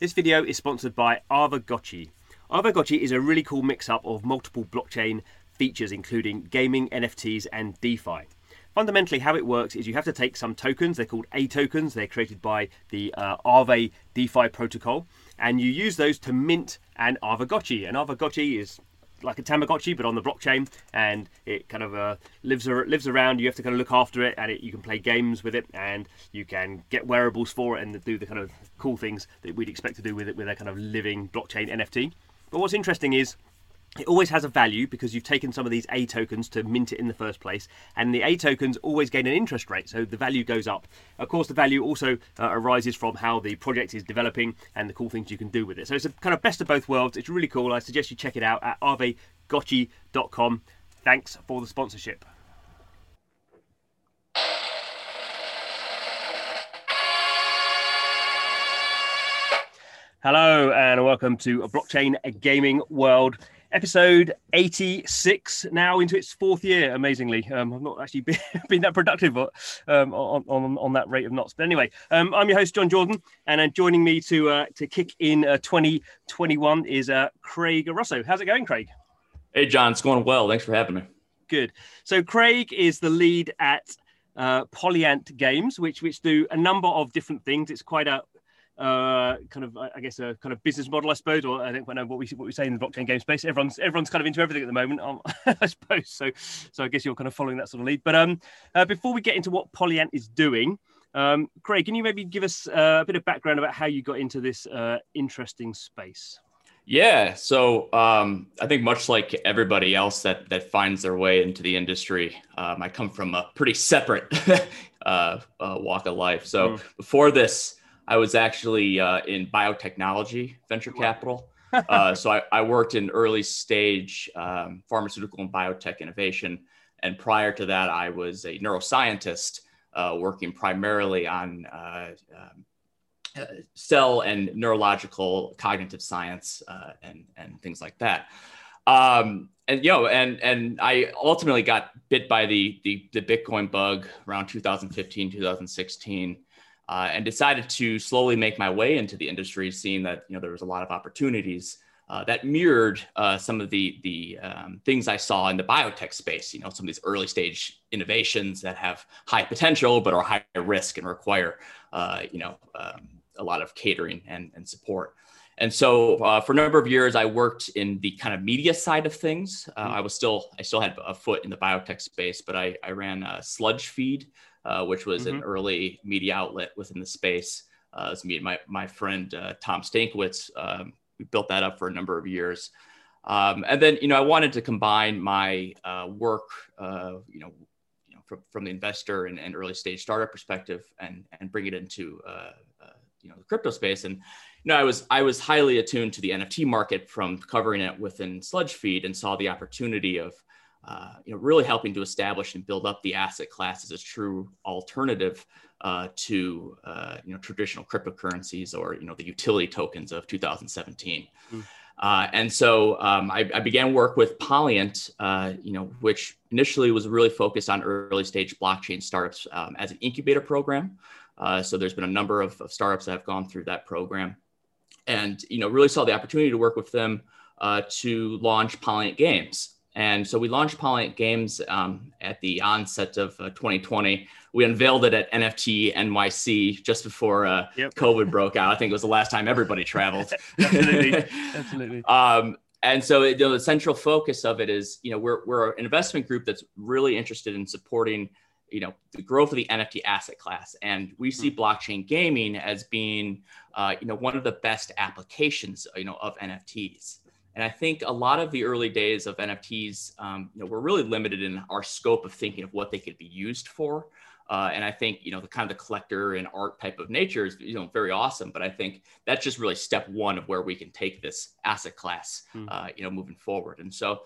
This video is sponsored by Aavegotchi. Aavegotchi is a really cool mix up of multiple blockchain features, including gaming, NFTs, and DeFi. Fundamentally, how it works is you have to take some tokens, they're called A tokens, they're created by the uh, DeFi protocol, and you use those to mint an Aavegotchi. An Aavegotchi is like a Tamagotchi, but on the blockchain, and it kind of uh, lives lives around. You have to kind of look after it, and it, you can play games with it, and you can get wearables for it, and do the kind of cool things that we'd expect to do with it with a kind of living blockchain NFT. But what's interesting is it always has a value because you've taken some of these A tokens to mint it in the first place, and the A tokens always gain an interest rate, so the value goes up. Of course, the value also uh, arises from how the project is developing and the cool things you can do with it. So it's a kind of best of both worlds. It's really cool. I suggest you check it out at aavegotchi.com. Thanks for the sponsorship. Hello and welcome to a blockchain gaming world episode 86 now into its fourth year amazingly. Um, i've not actually been, been that productive but, um, on, on, on that rate of knots. But anyway um, i'm your host jon jordan and uh, joining me to uh, to kick in uh, 2021 is uh, craig russo. How's it going craig? Hey jon it's going well. Thanks for having me. Good. So craig is the lead at uh, Polyient Games, which which do a number of different things. It's quite a uh, kind of, I guess, a kind of business model, I suppose, or I think know what we what we say in the blockchain game space. Everyone's everyone's kind of into everything at the moment, um, I suppose. So, so I guess you're kind of following that sort of lead. But um, uh, before we get into what Polyient is doing, um, Craig, can you maybe give us uh, a bit of background about how you got into this uh, interesting space? Yeah, so um, I think much like everybody else that that finds their way into the industry, um, I come from a pretty separate uh, uh, walk of life. So mm. before this, I was actually uh, in biotechnology venture capital. uh, so I, I, worked in early stage um, pharmaceutical and biotech innovation. And prior to that, I was a neuroscientist uh, working primarily on uh, um, uh, cell and neurological cognitive science uh, and, and things like that. Um, and you know, and and I ultimately got bit by the the, the Bitcoin bug around 2015, 2016 uh, and decided to slowly make my way into the industry, seeing that you know there was a lot of opportunities uh, that mirrored uh, some of the the um, things I saw in the biotech space. You know, some of these early stage innovations that have high potential but are high risk and require uh, you know um, a lot of catering and, and support. And so uh, for a number of years, I worked in the kind of media side of things. Uh, mm-hmm. I was still I still had a foot in the biotech space, but I, I ran a Sludgefeed uh, which was mm-hmm. an early media outlet within the space. Uh, was me and my, my friend uh, Tom Stankiewicz. Um, we built that up for a number of years. Um, and then, you know, I wanted to combine my uh, work, uh, you know, you know, from, from the investor and, and early stage startup perspective and, and bring it into, uh, you know, the crypto space. And, you know, I was, I was highly attuned to the NFT market from covering it within Sludgefeed and saw the opportunity of, uh, you know, really helping to establish and build up the asset class as a true alternative uh, to uh, you know traditional cryptocurrencies or you know the utility tokens of 2017. Mm. Uh, and so um, I, I, began work with Polyient, uh, you know, which initially was really focused on early stage blockchain startups um, as an incubator program. so there's been a number of, of, startups that have gone through that program, and you know, really saw the opportunity to work with them to launch Polyient Games. And so we launched Polyient Games um, at the onset of uh, 2020. We unveiled it at NFT NYC just before uh, yep. COVID broke out. I think it was the last time everybody traveled. absolutely, absolutely. Um, and so you know, the central focus of it is, you know, we're, we're an investment group that's really interested in supporting, you know, the growth of the NFT asset class. And we see mm-hmm. blockchain gaming as being, uh, you know, one of the best applications, you know, of NFTs. And I think a lot of the early days of NFTs, um, you know, were really limited in our scope of thinking of what they could be used for. Uh, and I think you know the kind of the collector and art type of nature is you know very awesome. But I think that's just really step one of where we can take this asset class, mm. uh, you know, moving forward. And so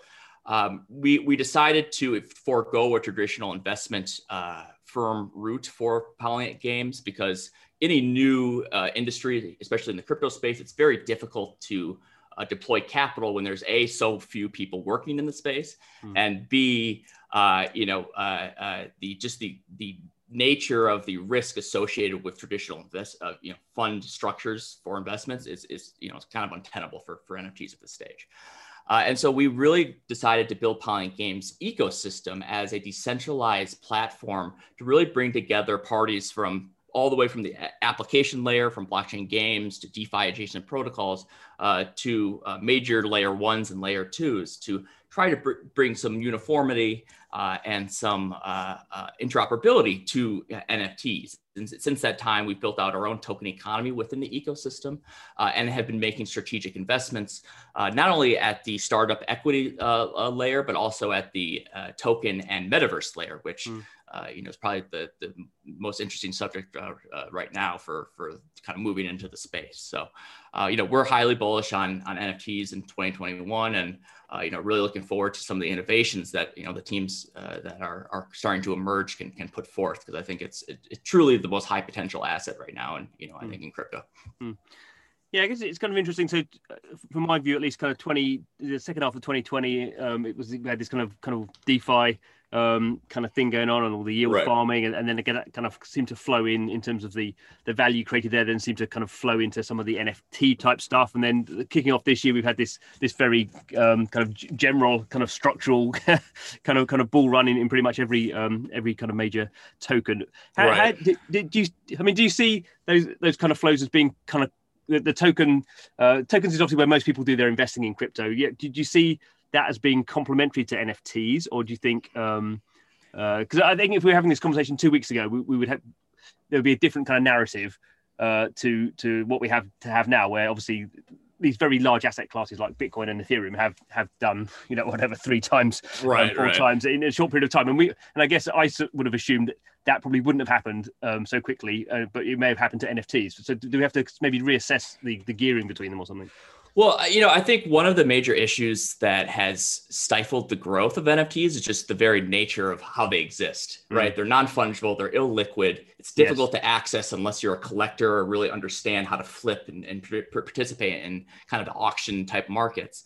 um, we we decided to forego a traditional investment uh, firm route for Polyient Games because any new uh, industry, especially in the crypto space, it's very difficult to uh, deploy capital when there's a so few people working in the space, mm. and b uh, you know uh, uh, the just the the nature of the risk associated with traditional invest, uh, you know, fund structures for investments is, is you know, it's kind of untenable for, for NFTs at this stage. Uh, and so we really decided to build Polyient Games ecosystem as a decentralized platform to really bring together parties from all the way from the application layer, from blockchain games to DeFi adjacent protocols, uh, to uh, major layer ones and layer twos to try to br- bring some uniformity uh, and some uh, uh, interoperability to NFTs. And since that time, we've built out our own token economy within the ecosystem uh, and have been making strategic investments, uh, not only at the startup equity uh, layer, but also at the token and metaverse layer, which mm. You know it's probably the, the most interesting subject right now for, for kind of moving into the space. So, you know, we're highly bullish on, on NFTs in 2021 and uh, you know, really looking forward to some of the innovations that you know the teams uh, that are, are starting to emerge can, can put forth because I think it's it, it's truly the most high potential asset right now, and you know, I mm. think in crypto. Mm. Yeah, I guess it's kind of interesting. So, uh, from my view, at least, kind of twenty, the second half of 2020, um, it was we had this kind of kind of DeFi um, kind of thing going on and all the yield right. farming, and, and, then again that kind of seemed to flow in in terms of the the value created there. Then seemed to kind of flow into some of the NFT type stuff, and then kicking off this year, we've had this this very um, kind of general kind of structural kind of kind of bull run in, in pretty much every um, every kind of major token. How, right. how, did, did you? I mean, do you see those those kind of flows as being kind of the, the token uh, tokens is obviously where most people do their investing in crypto. Yeah, did you see that as being complementary to NFTs, or do you think? Um, because uh, I think if we were having this conversation two weeks ago, we, we would have there would be a different kind of narrative uh, to to what we have to have now, where obviously these very large asset classes like Bitcoin and Ethereum have have done you know whatever three times, right, um, four right. times in a short period of time, and we and I guess I would have assumed that, that probably wouldn't have happened um, so quickly, uh, but it may have happened to NFTs. So do we have to maybe reassess the the gearing between them or something? Well, you know, I think one of the major issues that has stifled the growth of NFTs is just the very nature of how they exist, mm. right? They're non fungible, they're illiquid. It's difficult yes. to access unless you're a collector or really understand how to flip and, and participate in kind of the auction type markets.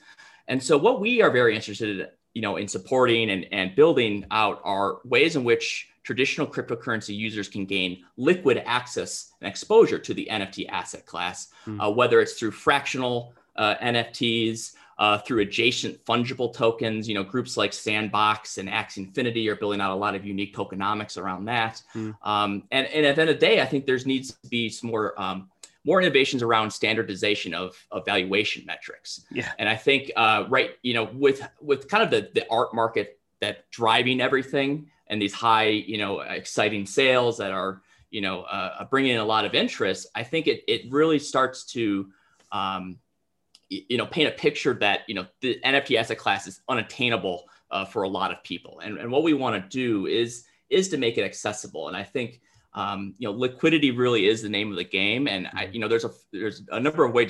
And so, what we are very interested in, you know, in supporting and, and building out are ways in which traditional cryptocurrency users can gain liquid access and exposure to the NFT asset class, mm. uh, whether it's through fractional uh, NFTs, uh, through adjacent fungible tokens. You know, groups like Sandbox and Axie Infinity are building out a lot of unique tokenomics around that. Mm. Um, and, and at the end of the day, I think there's needs to be some more um, more innovations around standardization of, of valuation metrics. Yeah. And I think uh, right, you know, with with kind of the the art market that driving everything and these high, you know, exciting sales that are you know uh, bringing in a lot of interest, I think it it really starts to um, you know paint a picture that you know the nft asset class is unattainable uh, for a lot of people. And, and what we want to do is is to make it accessible. And i think um, you know liquidity really is the name of the game. And I, you know there's a there's a number of ways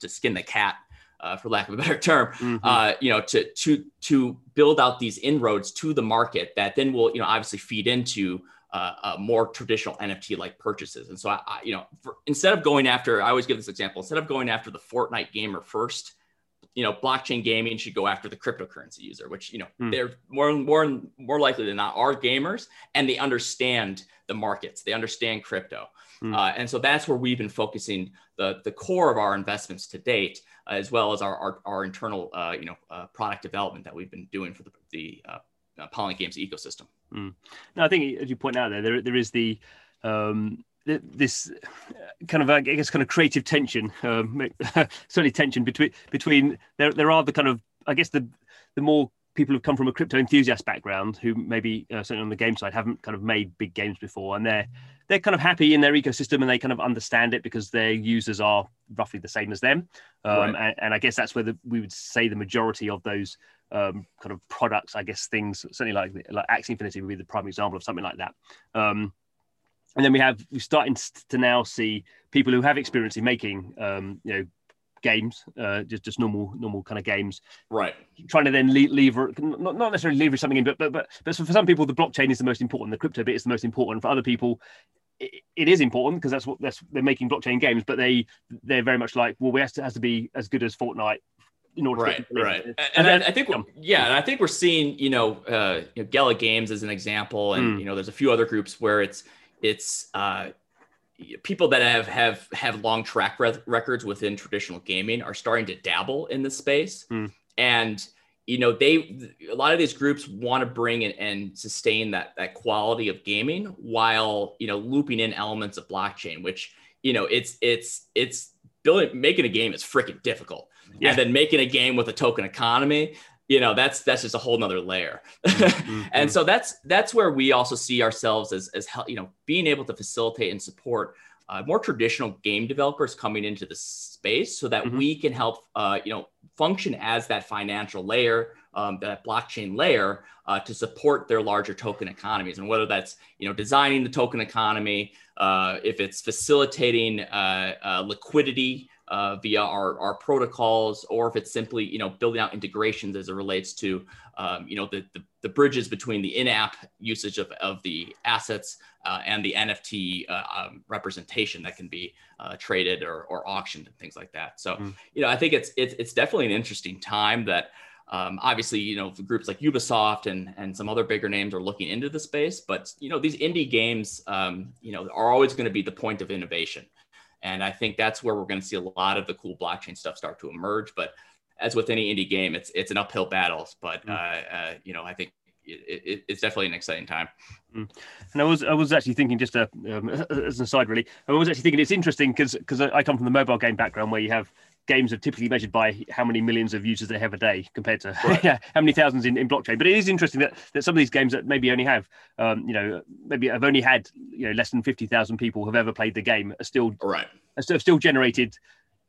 to, to skin the cat uh, for lack of a better term mm-hmm. uh, you know to to to build out these inroads to the market that then will you know obviously feed into uh, uh, more traditional NFT like purchases. And so, I, I you know, for, instead of going after, I always give this example, instead of going after the Fortnite gamer first, you know, blockchain gaming should go after the cryptocurrency user, which, you know, mm. they're more, more, more likely than not are gamers and they understand the markets, they understand crypto. Mm. Uh, and so that's where we've been focusing the, the core of our investments to date, as well as our, our, our internal, uh, you know, uh, product development that we've been doing for the, the uh, Polyient Games ecosystem. Mm. I think as you point out there, there, there is the um, this kind of I guess kind of creative tension, um, certainly tension between between there there are the kind of I guess the the more people who've come from a crypto enthusiast background who maybe uh, certainly on the game side haven't kind of made big games before and they're they're kind of happy in their ecosystem and they kind of understand it because their users are roughly the same as them um, right. and, and, i guess that's where the, we would say the majority of those um, kind of products, I guess things certainly like like Axie Infinity would be the prime example of something like that. Um, and then we have we're starting to now see people who have experience in making um, you know games, uh, just just normal normal kind of games, right? Trying to then leave, leave not, not necessarily leverage something in, but but but but for some people the blockchain is the most important, the crypto bit is the most important. For other people, it, it is important because that's what that's they're making blockchain games, but they they're very much like well, we have to has to be as good as Fortnite in order right, to right. And, and then, I think, yeah, and I think we're seeing, you know, uh, you know, Gala Games as an example, and mm. you know, there's a few other groups where it's it's uh, people that have have have long track re- records within traditional gaming are starting to dabble in this space, mm. and you know, they a lot of these groups want to bring in and sustain that that quality of gaming while you know looping in elements of blockchain, which you know, it's it's it's building making a game is freaking difficult yeah. and then making a game with a token economy you know that's that's just a whole nother layer mm-hmm. and so that's that's where we also see ourselves as as you know being able to facilitate and support uh, more traditional game developers coming into the space so that mm-hmm. we can help uh, you know function as that financial layer um, that blockchain layer uh, to support their larger token economies and whether that's you know designing the token economy uh, if it's facilitating uh, uh, liquidity uh, via our, our protocols, or if it's simply you know building out integrations as it relates to um, you know the, the, the bridges between the in-app usage of, of the assets uh, and the NFT uh, um, representation that can be uh, traded or, or auctioned and things like that. So mm. you know I think it's it's it's definitely an interesting time that. Um, obviously, you know, groups like Ubisoft and and some other bigger names are looking into the space, but you know, these indie games, um, you know, are always going to be the point of innovation. And I think that's where we're going to see a lot of the cool blockchain stuff start to emerge. But as with any indie game, it's it's an uphill battle. But mm. uh, uh, you know, I think it, it, it's definitely an exciting time. Mm. And I was I was actually thinking just a, um, as an aside, really, I was actually thinking it's interesting because because I come from the mobile game background where you have games are typically measured by how many millions of users they have a day compared to right. yeah, how many thousands in, in blockchain. But it is interesting that, that some of these games that maybe only have, um, you know, maybe have only had, you know, less than 50,000 people have ever played the game are still, right. are still, still generated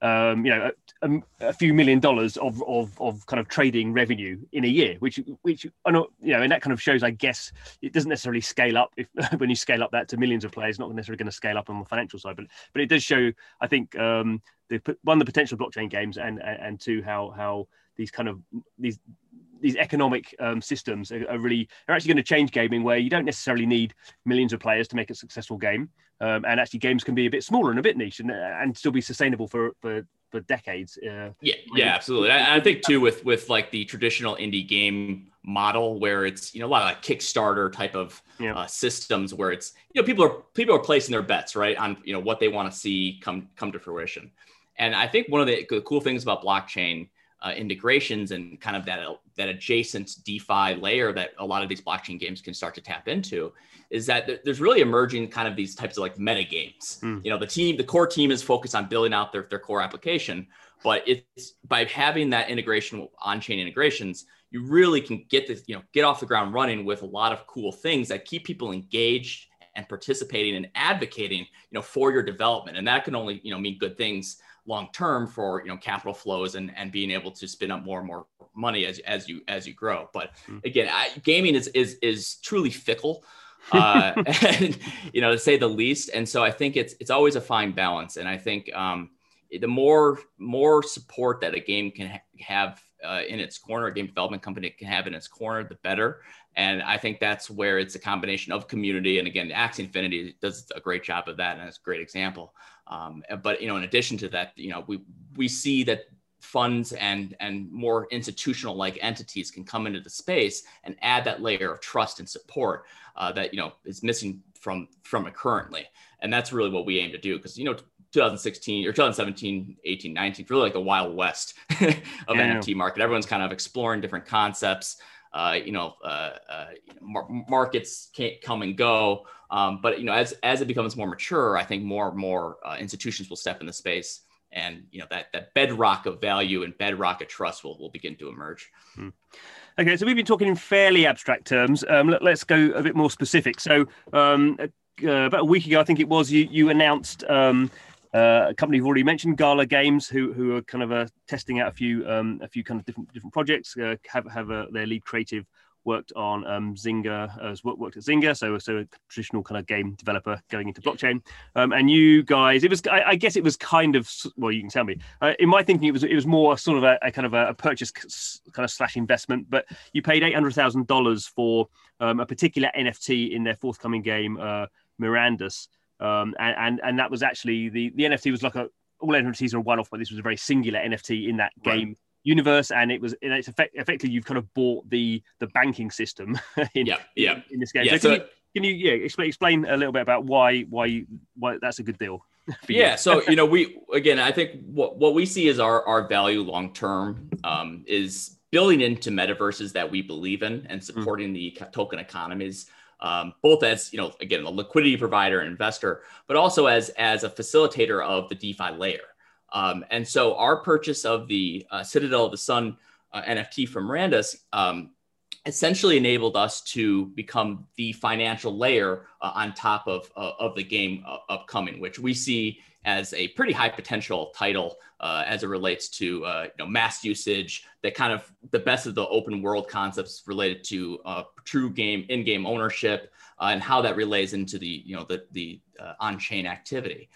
um, you know, a, a, few million dollars of, of, of kind of trading revenue in a year, which, which, I know, you know, and that kind of shows, I guess, it doesn't necessarily scale up if when you scale up that to millions of players, not necessarily going to scale up on the financial side, but, but it does show, I think, um, the one, the potential blockchain games and, and, and two, how, how these kind of, these, these economic um, systems are, are, really are actually going to change gaming where you don't necessarily need millions of players to make a successful game um, and actually games can be a bit smaller and a bit niche and, and still be sustainable for for, for decades uh, yeah yeah absolutely I, I think too with with like the traditional indie game model where it's you know a lot of like kickstarter type of yeah. uh, systems where it's you know people are people are placing their bets right on you know what they want to see come come to fruition and i think one of the cool things about blockchain uh, integrations and kind of that that adjacent DeFi layer that a lot of these blockchain games can start to tap into is that there's really emerging kind of these types of like meta games. Mm. You know, the team, the core team is focused on building out their, their core application, but it's by having that integration on-chain integrations, you really can get this, you know, get off the ground running with a lot of cool things that keep people engaged and participating and advocating, you know, for your development. And that can only, you know, mean good things long term for you know capital flows and and being able to spin up more and more money as as you as you grow but mm. again I, gaming is is is truly fickle uh, and you know to say the least and so i think it's it's always a fine balance and i think um, the more more support that a game can ha- have uh, in its corner a game development company can have in its corner the better and I think that's where it's a combination of community. And again, Axie Infinity does a great job of that. And it's a great example. Um, but, you know, in addition to that, you know, we, we see that funds and, and more institutional like entities can come into the space and add that layer of trust and support uh, that, you know, is missing from, from it currently. And that's really what we aim to do. Cause, you know, 2016 or 2017, 18, 19, really like the wild west of yeah. NFT market. Everyone's kind of exploring different concepts uh, you know, uh, uh, mar- markets can't come and go. Um, but you know, as as it becomes more mature, I think more and more uh, institutions will step in the space, and you know that that bedrock of value and bedrock of trust will will begin to emerge. Hmm. Okay, so we've been talking in fairly abstract terms. Um, let, us go a bit more specific. So, um, uh, about a week ago, I think it was, you you announced um, uh, a company you've already mentioned, Gala Games, who who are kind of uh, testing out a few um, a few kind of different different projects. Uh, have have uh, their lead creative worked on um, Zynga, has worked at Zynga, so so a traditional kind of game developer going into blockchain. Um, and you guys, it was I, I, guess it was kind of well, you can tell me. Uh, in my thinking, it was it was more sort of a, a kind of a, purchase kind of slash investment, but you paid eight hundred thousand dollars for um, a particular NFT in their forthcoming game, uh, Mirandus. Um, and, and, and that was actually the the NFT was like a all NFTs are one off, but this was a very singular NFT in that game. Right. universe, and it was and it's effect, effectively you've kind of bought the the banking system in, yeah, yeah. in, in this game. Yeah, so, so- can, you, can you yeah explain explain a little bit about why why why that's a good deal? yeah so you know we again i think what, what we see is our, our value long term um, is building into metaverses that we believe in and supporting the token economies um, both as you know again a liquidity provider and investor but also as as a facilitator of the defi layer. Um, and so our purchase of the uh, citadel of the sun uh, nft from Mirandus um, essentially enabled us to become the financial layer uh, on top of, uh, of the game uh, upcoming, which we see as a pretty high potential title uh, as it relates to uh, you know, mass usage, that kind of the best of the open world concepts related to uh, true game in-game ownership, and how that relays into the you know the the on-chain activity.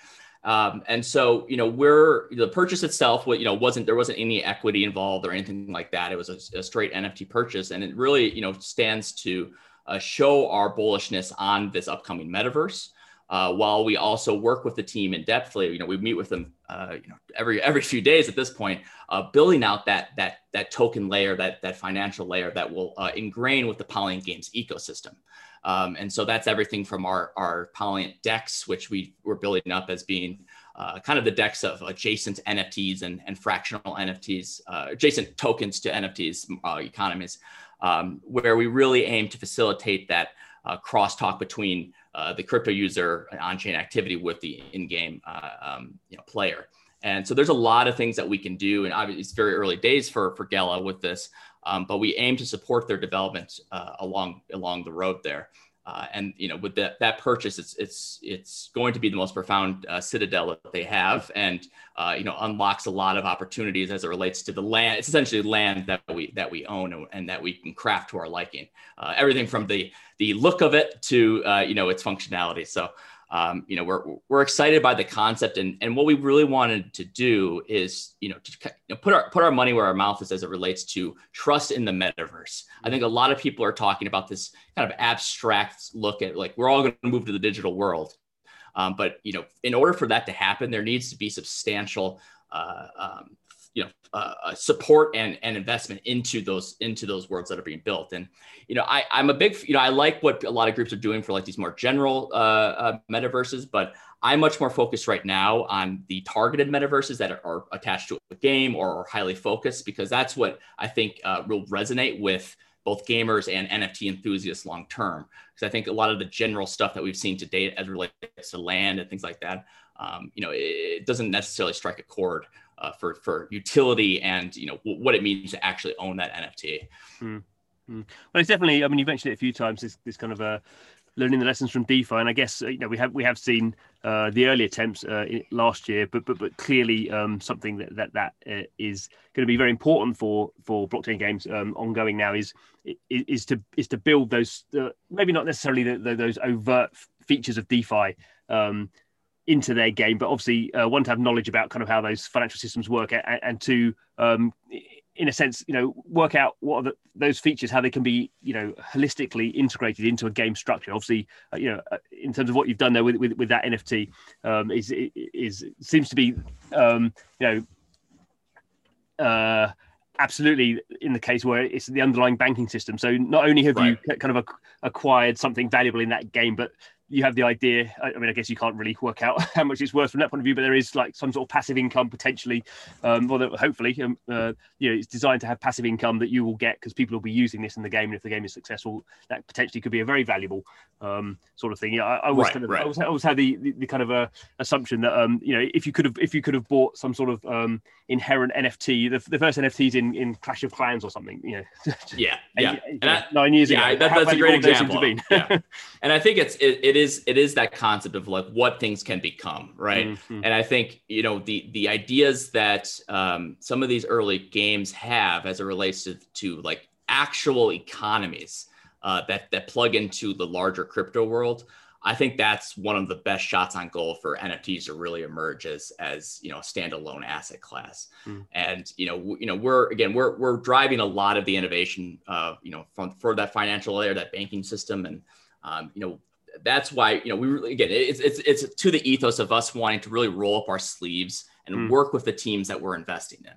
Um, and so, you know, we're the purchase itself, what you know, wasn't there wasn't any equity involved or anything like that. It was a, a straight NFT purchase, and it really, you know, stands to uh, show our bullishness on this upcoming metaverse. Uh, while we also work with the team in depthly, you know, we meet with them, uh, you know, every every few days at this point, uh, building out that that that token layer, that that financial layer that will uh, ingrain with the Polyient Games ecosystem. Um, and so that's everything from our, our Polyient DEX, which we were building up as being uh, kind of the DEX of adjacent NFTs and, and fractional NFTs, uh, adjacent tokens to NFTs economies, um, where we really aim to facilitate that uh, crosstalk between uh, the crypto user and on-chain activity with the in-game uh, um, you know, player. And so there's a lot of things that we can do, and obviously it's very early days for for Gala with this. Um, but we aim to support their development uh, along along the road there. Uh, and you know, with that that purchase, it's it's it's going to be the most profound uh, citadel that they have, and uh, you know, unlocks a lot of opportunities as it relates to the land. It's essentially land that we that we own and, and that we can craft to our liking. Uh, everything from the the look of it to uh, you know its functionality. So um, you know, we're, we're excited by the concept and, and what we really wanted to do is, you know, to you know, put our, put our money where our mouth is as it relates to trust in the metaverse. I think a lot of people are talking about this kind of abstract look at like, we're all going to move to the digital world. Um, but, you know, in order for that to happen, there needs to be substantial, uh, um, you know uh, uh, support and, and investment into those into those worlds that are being built. And you know I, i'm a big you know i like what a lot of groups are doing for like these more general uh, uh, metaverses but i'm much more focused right now on the targeted metaverses that are, are attached to a game or are highly focused because that's what i think uh, will resonate with both gamers and nft enthusiasts long term. Because i think a lot of the general stuff that we've seen to date as relates to land and things like that um, you know it, it doesn't necessarily strike a chord uh, for for utility and you know w- what it means to actually own that NFT. Mm. Mm. Well, it's definitely. I mean, you've mentioned it a few times. This this kind of uh, learning the lessons from DeFi, and I guess you know we have we have seen uh, the early attempts uh, last year, but but but clearly um, something that that that uh, is going to be very important for for blockchain games um, ongoing now is is to is to build those uh, maybe not necessarily the, the, those overt features of DeFi. Um, into their game, but obviously uh, one to have knowledge about kind of how those financial systems work, and, and to, um, in a sense, you know, work out what are the, those features, how they can be, you know, holistically integrated into a game structure. Obviously, uh, you know, uh, in terms of what you've done there with with, with that NFT, um, is is seems to be, um, you know. Uh, absolutely in the case where it's the underlying banking system. So not only have right. you kind of acquired something valuable in that game, but you have the idea. I mean, I guess you can't really work out how much it's worth from that point of view, but there is like some sort of passive income potentially, um, or hopefully, um, uh, you know, it's designed to have passive income that you will get because people will be using this in the game, and if the game is successful, that potentially could be a very valuable um, sort of thing. Yeah, I, I always right, kind of, right. I always, I always had the, the, the kind of uh, assumption that um, you know, if you could have if you could have bought some sort of um, inherent NFT, the, the first NFTs in, in Clash of Clans or something, you know, yeah, yeah, and I, nine years yeah, ago, that, that's a great example. yeah. And I think it's it, it is it is that concept of like what things can become, right? Mm-hmm. And I think you know the the ideas that um, some of these early games have as it relates to to like actual economies uh, that that plug into the larger crypto world. I think that's one of the best shots on goal for NFTs to really emerge as as you know a standalone asset class. Mm. And you know w- you know we're again we're we're driving a lot of the innovation uh, you know from for that financial layer that banking system and um, you know that's why you know we really again it's it's it's to the ethos of us wanting to really roll up our sleeves and Mm. work with the teams that we're investing in.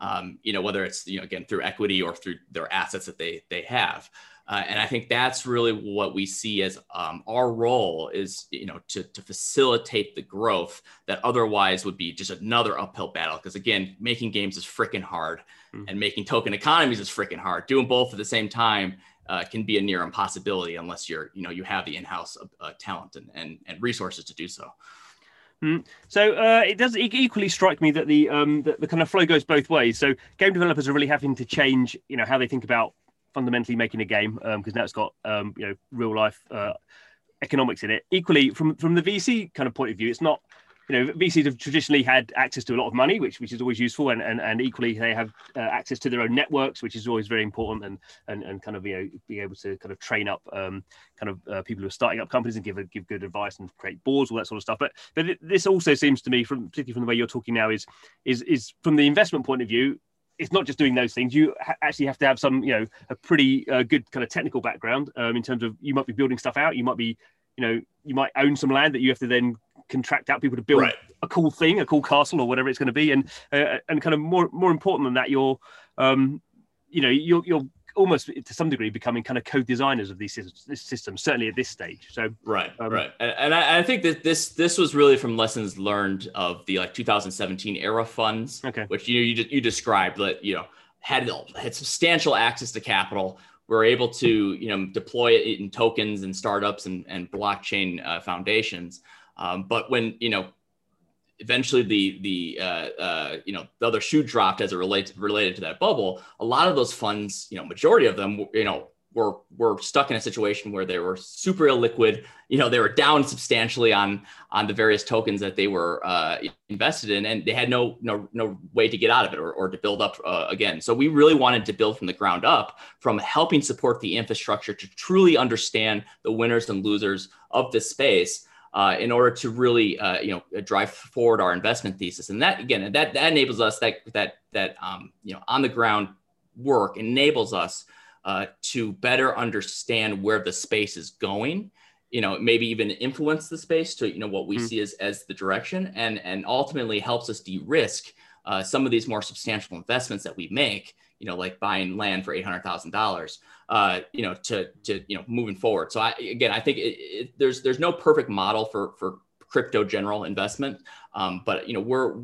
um, you know, whether it's you know again through equity or through their assets that they they have. Uh, and I think that's really what we see as um, our role is, you know, to, to facilitate the growth that otherwise would be just another uphill battle. Because again, making games is freaking hard, mm-hmm. and making token economies is freaking hard. Doing both at the same time uh, can be a near impossibility unless you're, you know, you have the in-house uh, talent and, and and resources to do so. Mm. So uh, it does equally strike me that the, um, the, the kind of flow goes both ways. So game developers are really having to change, you know, how they think about fundamentally making a game because um, now it's got um, you know real life uh, economics in it. Equally, from from the VC kind of point of view, it's not you know VCs have traditionally had access to a lot of money, which which is always useful, and and, and equally they have uh, access to their own networks, which is always very important, and and and kind of you know being able to kind of train up um, kind of uh, people who are starting up companies and give a, give good advice and create boards, all that sort of stuff. But but this also seems to me, from particularly from the way you're talking now, is is is from the investment point of view, it's not just doing those things. You ha- actually have to have some, you know, a pretty uh, good kind of technical background um, in terms of you might be building stuff out. You might be, you know, you might own some land that you have to then contract out people to build right. a cool thing, a cool castle or whatever it's going to be. And uh, and kind of more more important than that, you're, um, you know, you're you're almost to some degree becoming kind of co-designers of these systems certainly at this stage so right um, right and, and I, I, think that this this was really from lessons learned of the like 2017 era funds okay which you you, you described that you know had had substantial access to capital were able to you know deploy it in tokens and startups and, and blockchain uh, foundations um, but when you know eventually the the uh, uh, you know the other shoe dropped as it relates related to that bubble. A lot of those funds, you know, majority of them, you know, were were stuck in a situation where they were super illiquid. You know, they were down substantially on on the various tokens that they were uh, invested in, and they had no no no way to get out of it or, or to build up uh, again. So we really wanted to build from the ground up, from helping support the infrastructure to truly understand the winners and losers of this space uh, in order to really uh, you know drive forward our investment thesis. And that again, that that enables us that that that um, you know on the ground work enables us uh, to better understand where the space is going. You know, maybe even influence the space to you know what we mm-hmm. see as as the direction, and and ultimately helps us de-risk uh, some of these more substantial investments that we make you know, like buying land for eight hundred thousand dollars, uh, you know, to to you know moving forward. So I again, I think it, it, there's there's no perfect model for for crypto general investment, um, but you know we're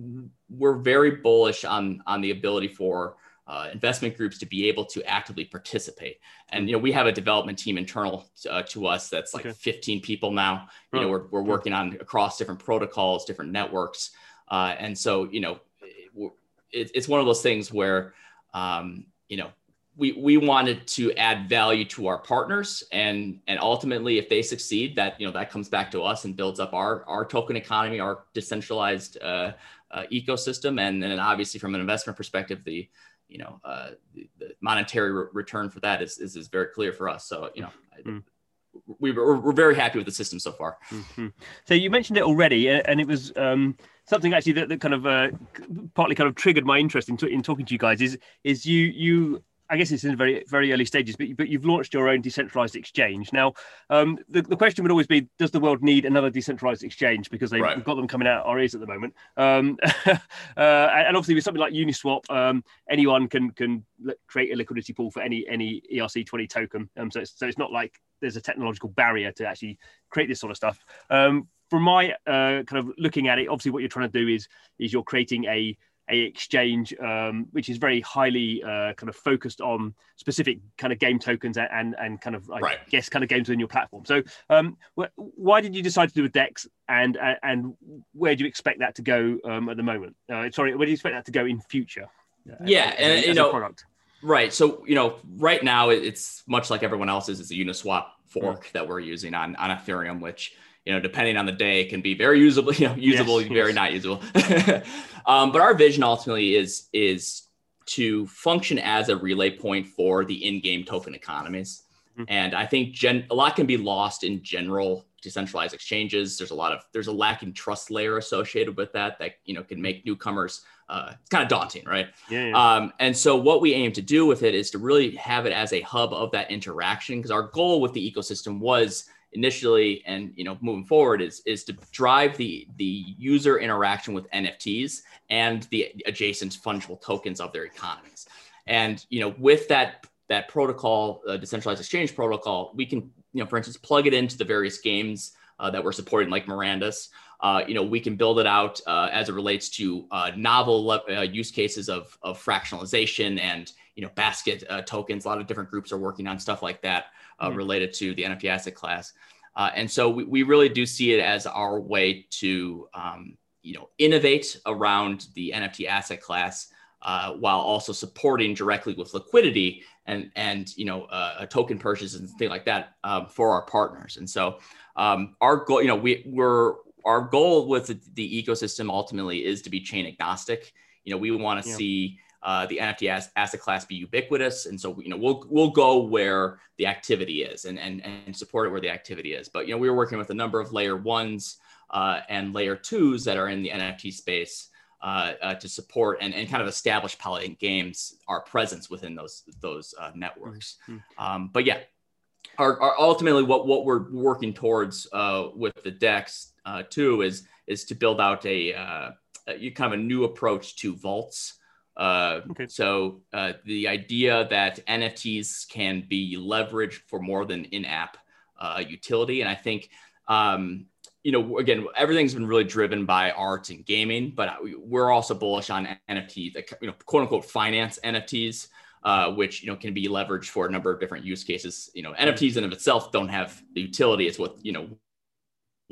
we're very bullish on on the ability for uh, investment groups to be able to actively participate. And you know, we have a development team internal uh, to us that's like okay. 15 people now. You know, we're we're working on across different protocols, different networks, uh, and so you know, it, it's one of those things where um, you know, we, we wanted to add value to our partners and and ultimately if they succeed that you know that comes back to us and builds up our our token economy our decentralized uh, uh, ecosystem and then obviously from an investment perspective the you know uh, the, the, monetary re- return for that is, is, is very clear for us so you know mm-hmm. we, we're, we're very happy with the system so far mm-hmm. so you mentioned it already and it was um, something actually that, that kind of uh, partly kind of triggered my interest in, t- in talking to you guys is is you you I guess it's in very very early stages, but but you've launched your own decentralized exchange. Now, um, the, the question would always be: Does the world need another decentralized exchange? Because they've right. got them coming out our ears at the moment. Um, uh, and obviously, with something like Uniswap, um, anyone can can create a liquidity pool for any any ERC twenty token. Um, so it's, so it's not like there's a technological barrier to actually create this sort of stuff. Um, from my uh, kind of looking at it, obviously what you're trying to do is is you're creating a a exchange um, which is very highly uh, kind of focused on specific kind of game tokens and and kind of I right. guess kind of games within your platform. So um, wh- why did you decide to do a DEX and and where do you expect that to go um, at the moment? Uh, sorry, where do you expect that to go in future? Uh, yeah, as, and as you know, product. right. So you know, right now it's much like everyone else's. It's a Uniswap fork mm. that we're using on on Ethereum, which you know, depending on the day, can be very usable, you know, usable, yes, very yes. not usable. um, but our vision ultimately is is to function as a relay point for the in-game token economies. Mm-hmm. And I think gen- a lot can be lost in general decentralized exchanges. There's a lot of there's a lacking trust layer associated with that that you know can make newcomers uh, it's kind of daunting, right? Yeah, yeah. Um, and so what we aim to do with it is to really have it as a hub of that interaction because our goal with the ecosystem was initially and you know moving forward is is to drive the the user interaction with NFTs and the adjacent fungible tokens of their economies. And you know with that that protocol, uh, decentralized exchange protocol, we can you know for instance plug it into the various games uh, that we're supporting like Mirandus. Uh, you know, we can build it out uh, as it relates to uh, novel uh, use cases of, of fractionalization and you know basket uh, tokens. A lot of different groups are working on stuff like that mm-hmm. related to the NFT asset class. and so we, we really do see it as our way to um, you know innovate around the NFT asset class uh, while also supporting directly with liquidity and and you know uh, a token purchase and things like that um, for our partners. And so um, our goal, you know, we we're our goal with the, the, ecosystem ultimately is to be chain agnostic. You know, we want to yeah. see uh, the NFT as, asset class be ubiquitous, and so you know we'll we'll go where the activity is and and and support it where the activity is. But you know, we are working with a number of layer ones uh, and layer twos that are in the NFT space. Uh, uh, to support and, and kind of establish Polyient Games our presence within those those uh, networks. Mm-hmm. Um, but yeah, our, our, ultimately what what we're working towards uh, with the Dex uh, too is is to build out a, uh, a kind of a new approach to vaults. Uh, okay. So uh, the idea that NFTs can be leveraged for more than in-app uh, utility, and I think um, you know again everything's been really driven by art and gaming, but we're also bullish on NFTs, you know, quote unquote finance NFTs. Uh, which you know can be leveraged for a number of different use cases. You know, NFTs in of itself don't have the utility. It's what you know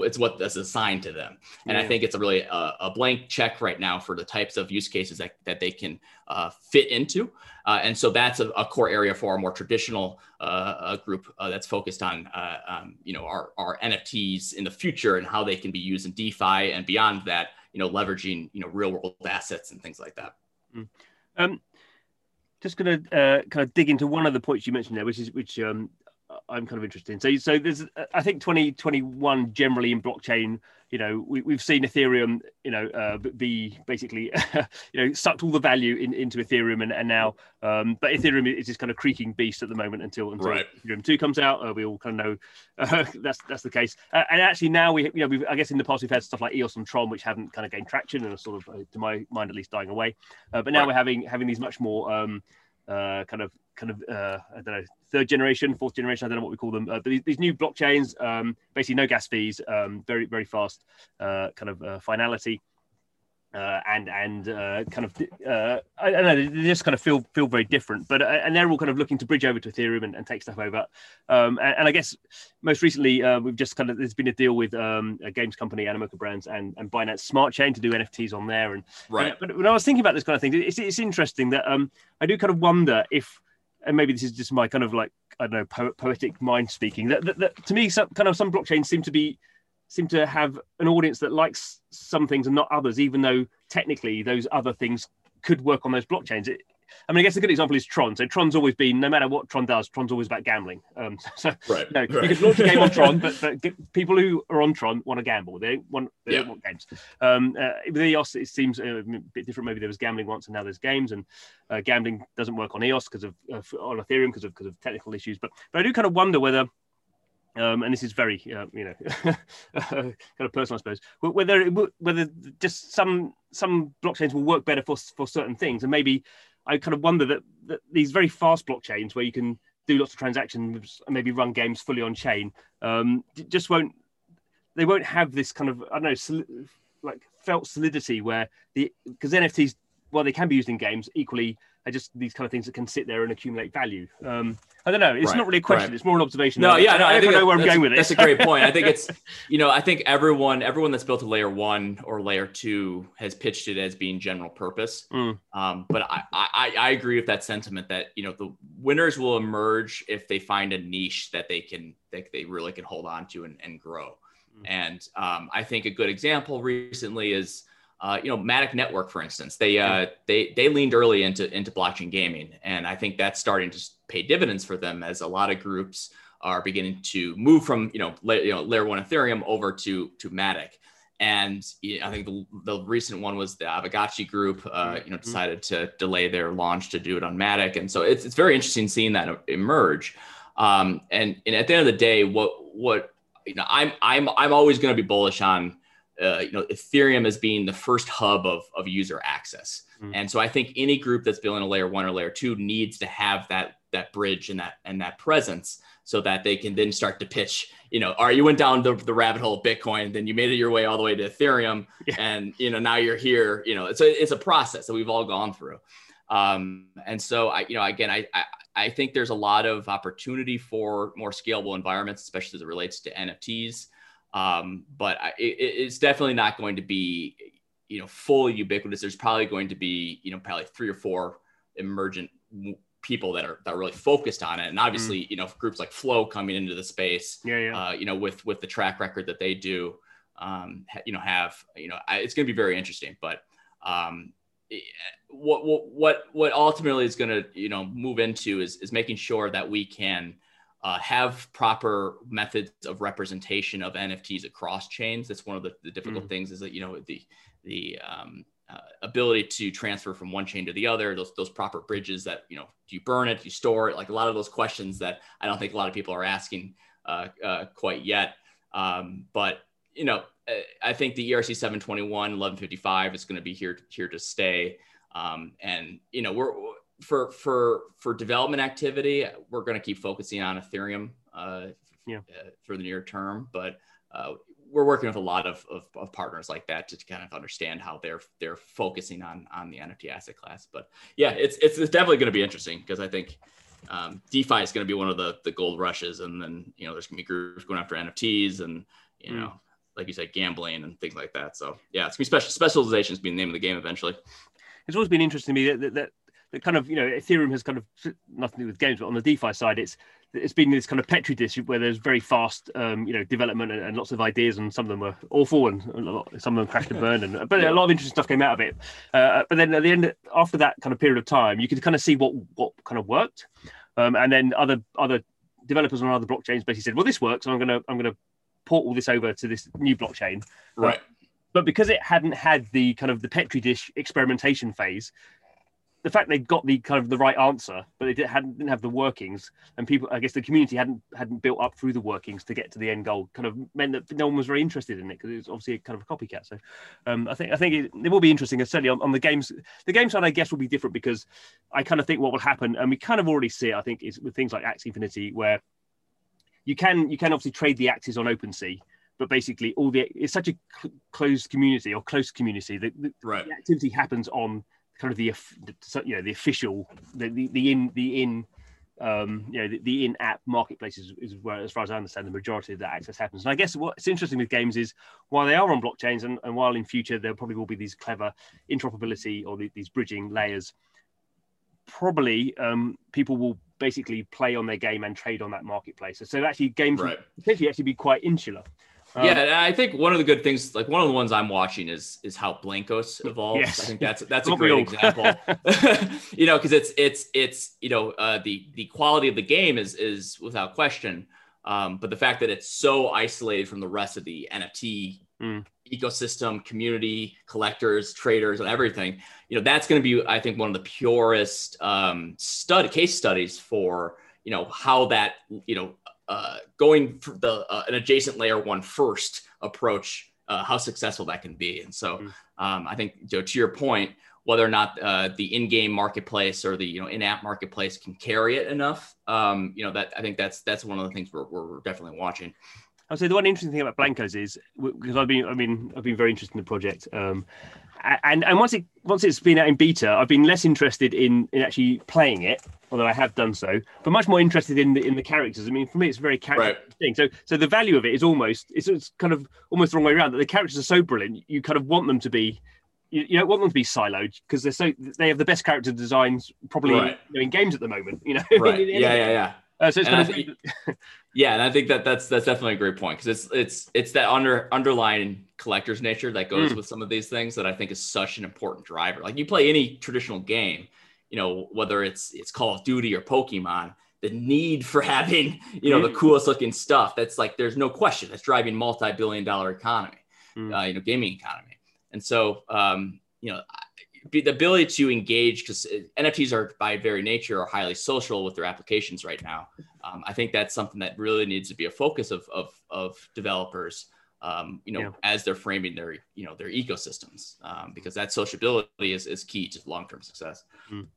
it's what is assigned to them. And yeah. I think it's a really uh, a blank check right now for the types of use cases that, that they can uh, fit into. Uh, and so that's a, a, core area for a more traditional uh, group uh, that's focused on, uh, um, you know, our, our NFTs in the future and how they can be used in DeFi and beyond that, you know, leveraging, you know, real world assets and things like that. Mm. Um, just going to kind of dig into one of the points you mentioned there, which is which um, I'm kind of interested in. So, so there's, I think 2021 generally in blockchain, you know, we, we've seen Ethereum, you know, uh, be basically, you know, sucked all the value in, into Ethereum, and, and now, um, but Ethereum is this kind of creaking beast at the moment until until right. Ethereum two comes out. Uh, we all kind of know uh, that's that's the case. Uh, and actually now we, you know, we've, I guess in the past we've had stuff like EOS and Tron, which haven't kind of gained traction and are sort of, uh, to my mind at least, dying away. Uh, but now right. we're having having these much more um, kind of kind of uh, I don't know third generation, fourth generation. I don't know what we call them, uh, but these, these, new blockchains, um, basically no gas fees, um, very very fast uh, kind of uh, finality. Uh, and and uh, kind of uh, I don't know they just kind of feel feel very different but uh, and they're all kind of looking to bridge over to Ethereum and, and take stuff over. Um, and, and, I guess most recently uh, we've just kind of there's been a deal with um, a games company Animoca Brands and, and Binance Smart Chain to do NFTs on there. And right. and, but when I was thinking about this kind of thing. It's, it's interesting that um, I do kind of wonder if and maybe this is just my kind of like I don't know po- poetic mind speaking. That, that, that, to me, some kind of some blockchains seem to be seem to have an audience that likes some things and not others, even though technically those other things could work on those blockchains. It, I mean, I guess a good example is Tron. So Tron's always been, no matter what Tron does, Tron's always about gambling. Um, so right, you, know, right. you could launch a game on Tron, but, but people who are on Tron want to gamble. They want they yeah. don't want games. Um, uh, with EOS, it seems a bit different. Maybe there was gambling once, and now there's games, and uh, gambling doesn't work on EOS because of uh, on Ethereum because of because of technical issues. But but I do kind of wonder whether. Um, and this is very, uh, you know, kind of personal, I suppose. Whether whether just some some blockchains will work better for for certain things, and maybe I kind of wonder that, that these very fast blockchains where you can do lots of transactions and maybe run games fully on chain um, just won't they won't have this kind of I don't know sol- like felt solidity where the because NFTs while they can be used in games equally are just these kind of things that can sit there and accumulate value. Um, I don't know. It's right, not really a question. Right. It's more an observation. No, yeah, no, I, I don't know where I'm going with it. That's a great point. I think it's, you know, I think everyone, everyone that's built a layer one or layer two has pitched it as being general purpose. Mm. Um, but I, I, I agree with that sentiment that you know the winners will emerge if they find a niche that they can that they really can hold on to and, and grow. Mm. And um, I think a good example recently is uh, you know, Matic Network, for instance, they uh, they they leaned early into into blockchain gaming, and I think that's starting to pay dividends for them as a lot of groups are beginning to move from you know, la- you know layer one Ethereum over to to Matic. And I think the, the recent one was the Aavegotchi group, uh, you know, mm-hmm. decided to delay their launch to do it on Matic, and so it's it's very interesting seeing that emerge. Um, and and at the end of the day, what what you know, I'm I'm I'm always going to be bullish on uh, you know Ethereum as being the first hub of of user access. Mm. And so I think any group that's building a layer one or layer two needs to have that that bridge and that and that presence so that they can then start to pitch you know are you went down the, the rabbit hole of bitcoin then you made it your way all the way to ethereum yeah. and you know now you're here you know it's a it's a process that we've all gone through um, and so i you know again I, I i think there's a lot of opportunity for more scalable environments especially as it relates to nfts um, but I, it, it's definitely not going to be you know fully ubiquitous there's probably going to be you know probably three or four emergent people that are that are really focused on it and obviously mm. you know groups like flow coming into the space yeah, yeah. Uh, you know with with the track record that they do um, you know have you know I, it's going to be very interesting but um, what what what ultimately is going to you know move into is is making sure that we can uh, have proper methods of representation of NFTs across chains. That's one of the, the difficult mm. things is that you know the the um, uh, ability to transfer from one chain to the other, those those proper bridges that you know, do you burn it, do you store it? Like a lot of those questions that I don't think a lot of people are asking uh, uh, quite yet. Um, but you know, I think the ERC 721 1155 is going to be here here to stay. Um, and you know, we're for for for development activity, we're going to keep focusing on Ethereum uh, yeah. Uh, for the near term, but uh, we're working with a lot of, of, of, partners like that to kind of understand how they're they're focusing on on the NFT asset class. But yeah, it's it's, it's definitely going to be interesting because I think um, DeFi is going to be one of the the gold rushes, and then you know there's going to be groups going after NFTs and you know. Mm. Like you said, gambling and things like that. So yeah, it's gonna be special specializations being the name of the game eventually. It's always been interesting to me that, that, that that kind of you know Ethereum has kind of nothing to do with games, but on the DeFi side, it's it's been this kind of petri dish where there's very fast um, you know development and, and, lots of ideas, and some of them were awful, and some of them crashed and burned, and but a lot of interesting stuff came out of it. Uh, but then at the end, after that kind of period of time, you could kind of see what what kind of worked, um, and then other other developers on other blockchains basically said, well, this works, and I'm gonna I'm gonna port all this over to this new blockchain, right? but because it hadn't had the kind of the petri dish experimentation phase the fact they got the kind of the right answer, but they hadn't didn't have the workings, and people, I guess, the community hadn't hadn't built up through the workings to get to the end goal. Kind of meant that no one was very interested in it because it was obviously kind of a copycat. So, um, I think I think it, it, will be interesting. and Certainly on, on the games, the game side, I guess, will be different because I kind of think what will happen, and we kind of already see it. I think is with things like Axie Infinity, where you can you can obviously trade the Axies on OpenSea but basically all the it's such a cl- closed community or close community that the, right. the activity happens on kind of the you know the official the the, the in the in um, you know the, the in-app marketplace is, is, where, as far as I understand, the majority of that access happens. And I guess what's interesting with games is while they are on blockchains, and, and while in future there probably will be these clever interoperability or the, these bridging layers, probably um, people will basically play on their game and trade on that marketplace. So actually, games right. potentially actually be quite insular. Um, yeah, I think one of the good things, like one of the ones I'm watching, is is how Blankos evolves. Yes. I think that's that's a great example. you know, because it's it's it's you know uh, the the quality of the game is is without question, um, but the fact that it's so isolated from the rest of the NFT mm. ecosystem, community, collectors, traders, and everything, you know, that's going to be I think one of the purest um, stud case studies for you know how that you know uh, going for the uh, an adjacent layer one first approach, uh, how successful that can be. And so mm. um, I think you know, to your point, whether or not uh, the in-game marketplace or the you know in-app marketplace can carry it enough, um, you know that I think that's that's one of the things we're, we're definitely watching. I'll say the one interesting thing about Blankos is because I've been I mean I've been very interested in the project. Um, and and once it once it's been out in beta, I've been less interested in in actually playing it, although I have done so, but much more interested in the in the characters. I mean, for me, it's a very character right. thing. So so the value of it is almost it's, it's kind of almost the wrong way around. That the characters are so brilliant, you kind of want them to be. You, you don't want them to be siloed because they're so they have the best character designs probably right. you know, in games at the moment. You know, right? yeah, yeah, yeah. Uh, so kind think, yeah, and I think that that's that's definitely a great point because it's it's it's that under underlying collector's nature that goes mm. with some of these things that I think is such an important driver. Like you play any traditional game, you know, whether it's it's Call of Duty or Pokemon, the need for having you know mm. the coolest looking stuff that's like there's no question that's driving multi-billion dollar economy, mm. uh, you know, gaming economy. And so um, you know, the ability to engage because NFTs are by very nature are highly social with their applications right now. Um, I think that's something that really needs to be a focus of of, of developers. Um, you know, yeah. as they're framing their you know their ecosystems, um, because that sociability is, is key to long term success. Mm.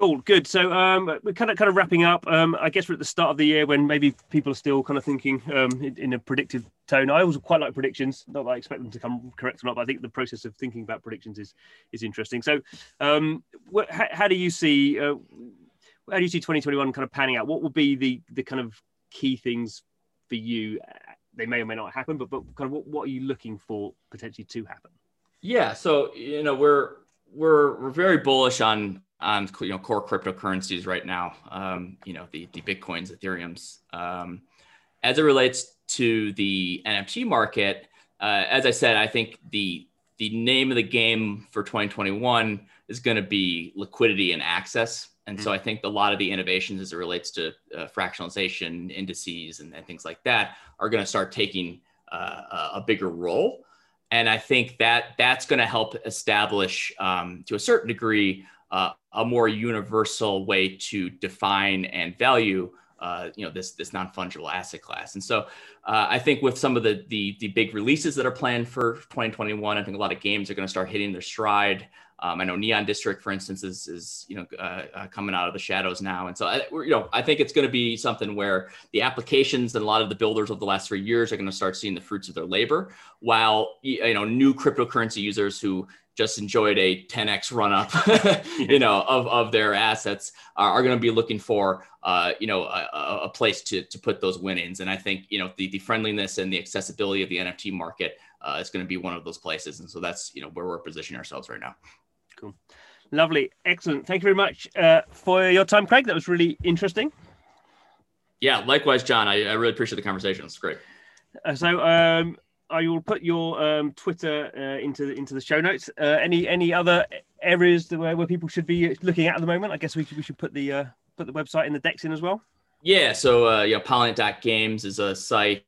Cool, good. So um, we're kind of kind of wrapping up. Um, I guess we're at the start of the year when maybe people are still kind of thinking um, in, in, a predictive tone. I always quite like predictions. Not that I expect them to come correct or not, but I think the process of thinking about predictions is is interesting. So, um, how, do you see uh, how do you see 2021 kind of panning out? What will be the the kind of key things for you? They may or may not happen, but but kind of what, what are you looking for potentially to happen? Yeah, so you know we're we're we're very bullish on on you know core cryptocurrencies right now. Um, you know the the bitcoins, Ethereum's. Um, as it relates to the NFT market, uh, as I said, I think the the name of the game for 2021 is going to be liquidity and access. And mm-hmm. so I think a lot of the innovations as it relates to uh, fractionalization, indices, and, and, things like that are going to start taking uh, a bigger role. And I think that that's going to help establish, um, to a certain degree, uh, a more universal way to define and value uh, you know this this non-fungible asset class. And so uh, i think with some of the, the, the big releases that are planned for 2021 i think a lot of games are going to start hitting their stride. Um, i know neon district for instance is is you know uh, uh coming out of the shadows now. And so I, you know i think it's going to be something where the applications and a lot of the builders of the last three years are going to start seeing the fruits of their labor while you know new cryptocurrency users who just enjoyed a 10x run up, you know, of, of their assets are, are going to be looking for, uh, you know, a, a, place to, to put those winnings. And I think, you know, the, the friendliness and the accessibility of the NFT market uh, is going to be one of those places. And so that's, you know, where we're positioning ourselves right now. Cool. Lovely. Excellent. Thank you very much uh, for your time, Craig. That was really interesting. Yeah, likewise, Jon. I, I really appreciate the conversation. It's great. Uh, so, um, I will put your um, Twitter uh, into into the show notes. Uh, any any other areas where, where people should be looking at at the moment? I guess we should, we should put the uh, put the website in the DEX in as well. Yeah, so uh, yeah, Polyient Games is a site,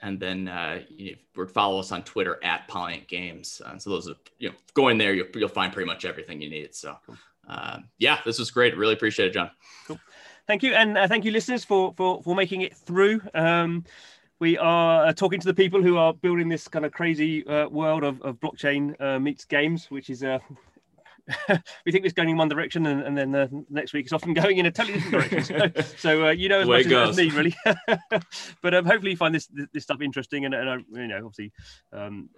and then uh, you know, follow us on Twitter at Polyient Games. Uh, so those are you know going there, you'll, you'll find pretty much everything you need. So uh, yeah, this was great. Really appreciate it, Jon. Cool. Thank you, and uh, thank you, listeners, for for for making it through. Um, we are uh, talking to the people who are building this kind of crazy uh, world of, of blockchain uh, meets games, which is uh, we think it's going in one direction, and, and then the next week it's often going in a totally different direction. So, so uh, you know as much as, me, really. but um, hopefully you find this this stuff interesting, and, and you know, obviously, um,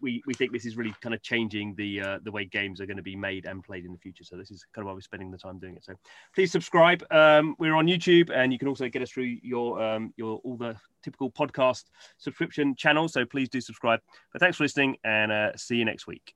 we, we think this is really kind of changing the uh, the way games are going to be made and played in the future. So this is kind of why we're spending the time doing it. So please subscribe. Um, we're on YouTube, and you can also get us through your um, your all the typical podcast subscription channels. So please do subscribe. But thanks for listening, and uh, see you next week.